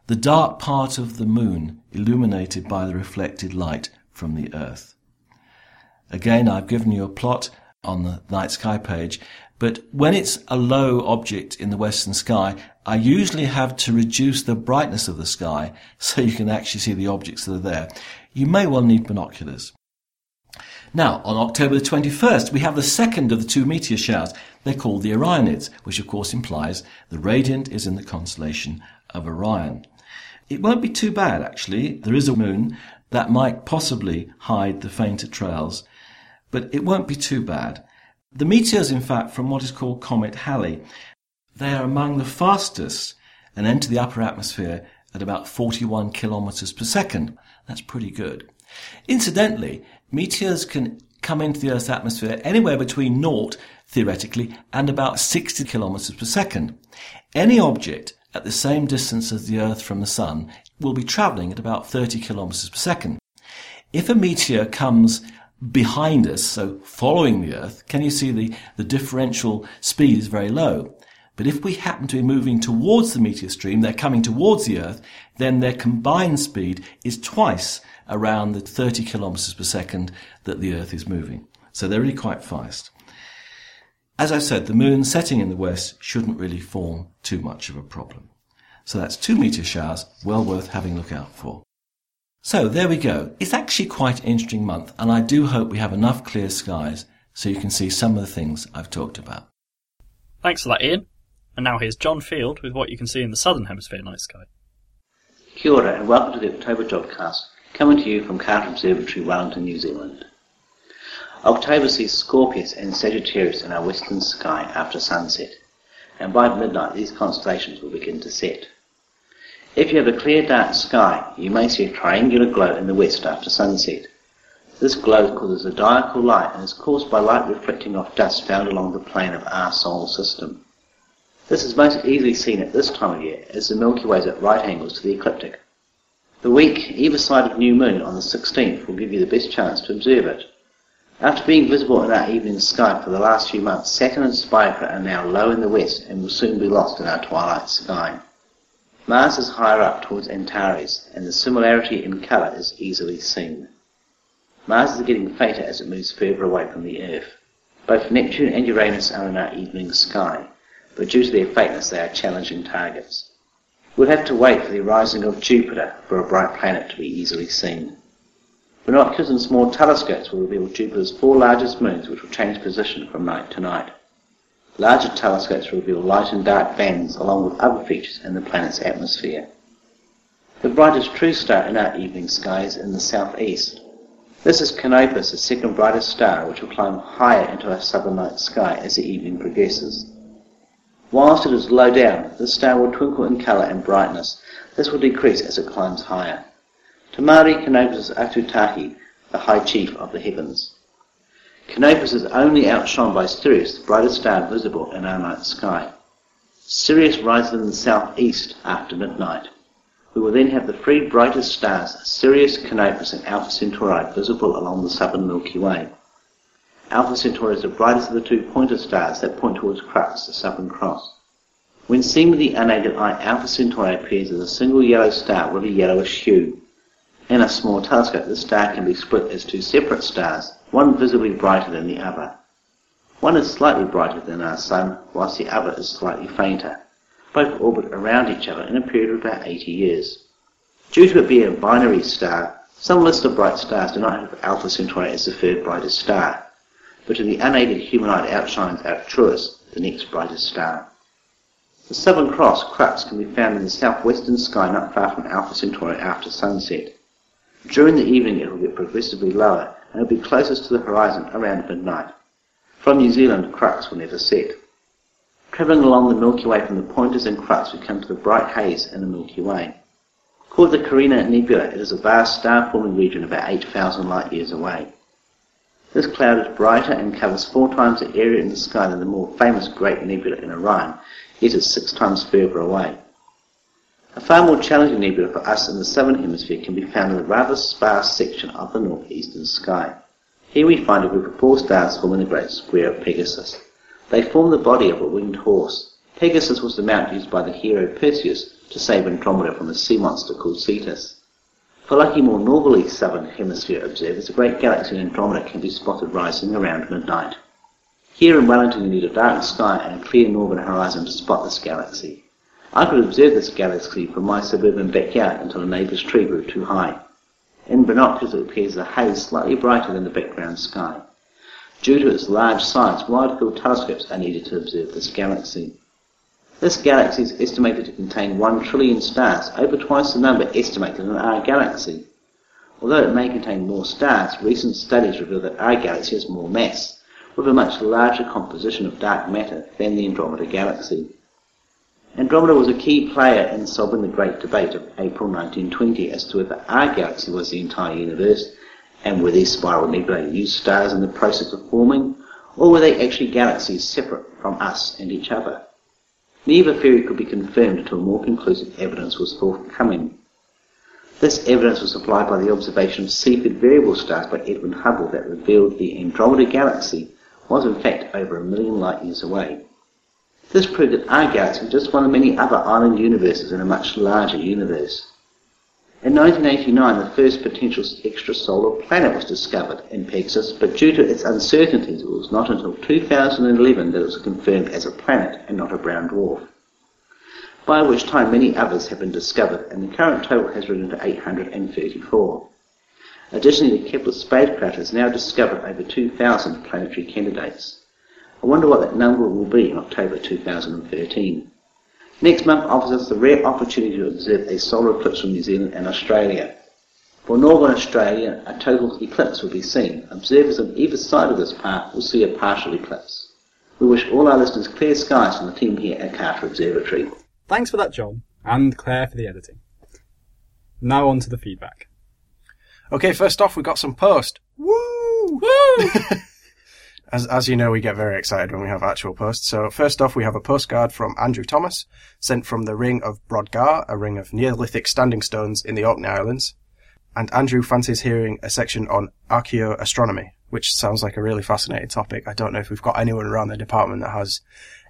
the dark part of the moon illuminated by the reflected light from the earth. Again, I've given you a plot on the night sky page, but when it's a low object in the western sky, I usually have to reduce the brightness of the sky so you can actually see the objects that are there. You may well need binoculars. Now, on October the 21st, we have the second of the two meteor showers. They're called the Orionids, which of course implies the radiant is in the constellation of Orion. It won't be too bad, actually. There is a moon that might possibly hide the fainter trails, but it won't be too bad. The meteors, in fact, from what is called Comet Halley, they are among the fastest and enter the upper atmosphere at about 41 kilometers per second. That's pretty good. Incidentally, meteors can come into the Earth's atmosphere anywhere between naught, theoretically, and about 60 kilometers per second. Any object at the same distance as the Earth from the Sun will be traveling at about 30 kilometers per second. If a meteor comes behind us, so following the Earth, can you see the, the differential speed is very low? But if we happen to be moving towards the meteor stream, they're coming towards the Earth, then their combined speed is twice around the 30 kilometers per second that the Earth is moving. So they're really quite fast. As I said, the moon setting in the west shouldn't really form too much of a problem. So that's two meteor showers, well worth having a look out for. So there we go. It's actually quite an interesting month, and I do hope we have enough clear skies so you can see some of the things I've talked about. Thanks for that, Ian. And now here's John Field with what you can see in the southern hemisphere night sky. Kia ora and welcome to the October Jodcast, coming to you from Carter Observatory, Wellington, New Zealand. October sees Scorpius and Sagittarius in our western sky after sunset, and by midnight these constellations will begin to set. If you have a clear dark sky, you may see a triangular glow in the west after sunset. This glow causes a diurnal light and is caused by light reflecting off dust found along the plane of our solar system. This is most easily seen at this time of year as the Milky Way is at right angles to the ecliptic. The week either side of new moon on the 16th will give you the best chance to observe it. After being visible in our evening sky for the last few months, Saturn and Spica are now low in the west and will soon be lost in our twilight sky. Mars is higher up towards Antares, and the similarity in colour is easily seen. Mars is getting fainter as it moves further away from the Earth. Both Neptune and Uranus are in our evening sky, but due to their faintness they are challenging targets. We'll have to wait for the rising of Jupiter for a bright planet to be easily seen. Binoculars and small telescopes will reveal Jupiter's four largest moons which will change position from night to night. Larger telescopes reveal light and dark bands along with other features in the planet's atmosphere. The brightest true star in our evening sky is in the southeast. This is Canopus, the second brightest star, which will climb higher into our southern night sky as the evening progresses. Whilst it is low down, this star will twinkle in colour and brightness. This will decrease as it climbs higher. Tamari Canopus is Atutahi, the High Chief of the Heavens. Canopus is only outshone by Sirius, the brightest star visible in our night sky. Sirius rises in the southeast after midnight. We will then have the three brightest stars, Sirius, Canopus, and Alpha Centauri, visible along the southern Milky Way. Alpha Centauri is the brightest of the two pointer stars that point towards Crux, the Southern Cross. When seen with the unaided eye, Alpha Centauri appears as a single yellow star with a yellowish hue. In a small telescope, the star can be split as two separate stars, one visibly brighter than the other. One is slightly brighter than our Sun, whilst the other is slightly fainter. Both orbit around each other in a period of about 80 years. Due to it being a binary star, some list of bright stars do not have Alpha Centauri as the third brightest star, but to the unaided human eye it outshines Arcturus, the next brightest star. The Southern Cross, Crux, can be found in the southwestern sky not far from Alpha Centauri after sunset. During the evening it will get progressively lower and will be closest to the horizon around midnight. From New Zealand, Crux will never set. Travelling along the Milky Way from the pointers and Crux we come to the bright haze in the Milky Way. Called the Carina Nebula, it is a vast star-forming region about 8,000 light years away. This cloud is brighter and covers four times the area in the sky than the more famous Great Nebula in Orion, yet is six times further away. A far more challenging nebula for us in the southern hemisphere can be found in the rather sparse section of the northeastern sky. Here we find a group of four stars forming the great square of Pegasus. They form the body of a winged horse. Pegasus was the mount used by the hero Perseus to save Andromeda from a sea monster called Cetus. For lucky more northerly southern hemisphere observers, the great galaxy Andromeda can be spotted rising around midnight. Here in Wellington you need a dark sky and a clear northern horizon to spot this galaxy. I could observe this galaxy from my suburban backyard until a neighbour's tree grew too high. In binoculars it appears a haze slightly brighter than the background sky. Due to its large size, wide-field telescopes are needed to observe this galaxy. This galaxy is estimated to contain one trillion stars, over twice the number estimated in our galaxy. Although it may contain more stars, recent studies reveal that our galaxy has more mass, with a much larger composition of dark matter than the Andromeda galaxy. Andromeda was a key player in solving the great debate of April 1920 as to whether our galaxy was the entire universe and were these spiral nebulae new stars in the process of forming, or were they actually galaxies separate from us and each other? Neither theory could be confirmed until more conclusive evidence was forthcoming. This evidence was supplied by the observation of Cepheid variable stars by Edwin Hubble that revealed the Andromeda galaxy was in fact over a million light years away. This proved that our galaxy was just one of many other island universes in a much larger universe. In 1989, the first potential extrasolar planet was discovered in Pegasus, but due to its uncertainties, it was not until 2011 that it was confirmed as a planet and not a brown dwarf. By which time many others have been discovered, and the current total has risen to 834. Additionally, the Kepler spacecraft has now discovered over 2,000 planetary candidates. I wonder what that number will be in October 2013. Next month offers us the rare opportunity to observe a solar eclipse from New Zealand and Australia. For Northern Australia, a total eclipse will be seen. Observers on either side of this path will see a partial eclipse. We wish all our listeners clear skies from the team here at Carter Observatory. Thanks for that, John, and Claire for the editing. Now on to the feedback. Okay, first off, we got some post. Woo! Woo! as, as you know, we get very excited when we have actual posts. So first off, we have a postcard from Andrew Thomas, sent from the ring of Brodgar, a ring of Neolithic standing stones in the Orkney Islands. And Andrew fancies hearing a section on archaeoastronomy, which sounds like a really fascinating topic. I don't know if we've got anyone around the department that has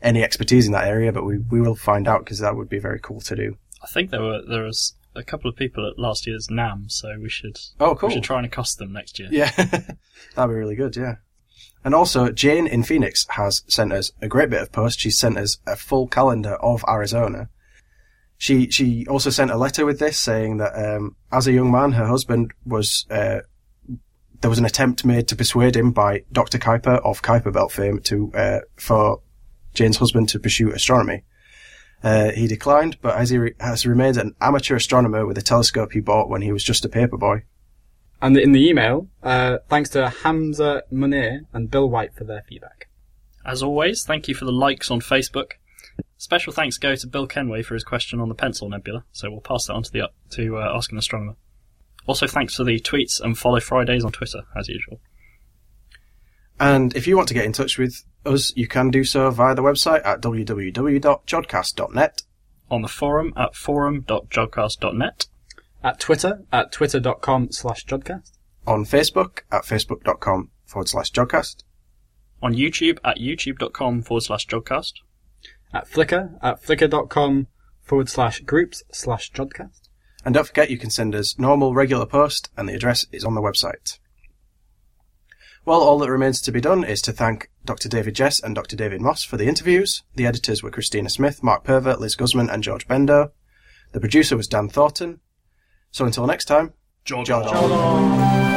any expertise in that area, but we, we will find out because that would be very cool to do. I think there were there was a couple of people at last year's NAM, so we should Oh, cool. we should try and accost them next year. Yeah, that'd be really good. Yeah. And also, Jane in Phoenix has sent us a great bit of post. She sent us a full calendar of Arizona. She she also sent a letter with this saying that um, as a young man, her husband was uh, there was an attempt made to persuade him by Dr. Kuiper of Kuiper Belt fame to uh, for Jane's husband to pursue astronomy. Uh, he declined, but as he re- has remained an amateur astronomer with a telescope he bought when he was just a paper boy. And in the email, uh, thanks to Hamza Munir and Bill White for their feedback. As always, thank you for the likes on Facebook. Special thanks go to Bill Kenway for his question on the Pencil Nebula, so we'll pass that on to the to uh, Ask an Astronomer. Also, thanks for the tweets and follow Fridays on Twitter, as usual. And if you want to get in touch with us, you can do so via the website at www.jodcast.net. On the forum at forum.jodcast.net. At Twitter, at twitter.com slash jodcast. On Facebook at facebook.com forward slash jodcast. On YouTube at youtube.com forward slash jodcast. At Flickr, at flickr.com forward slash groups slash jodcast. And don't forget you can send us normal, regular post, and the address is on the website. Well, all that remains to be done is to thank Dr. David Jess and Dr. David Moss for the interviews. The editors were Christina Smith, Mark Purver, Liz Guzman, and George Bendo. The producer was Dan Thornton. So until next time, on.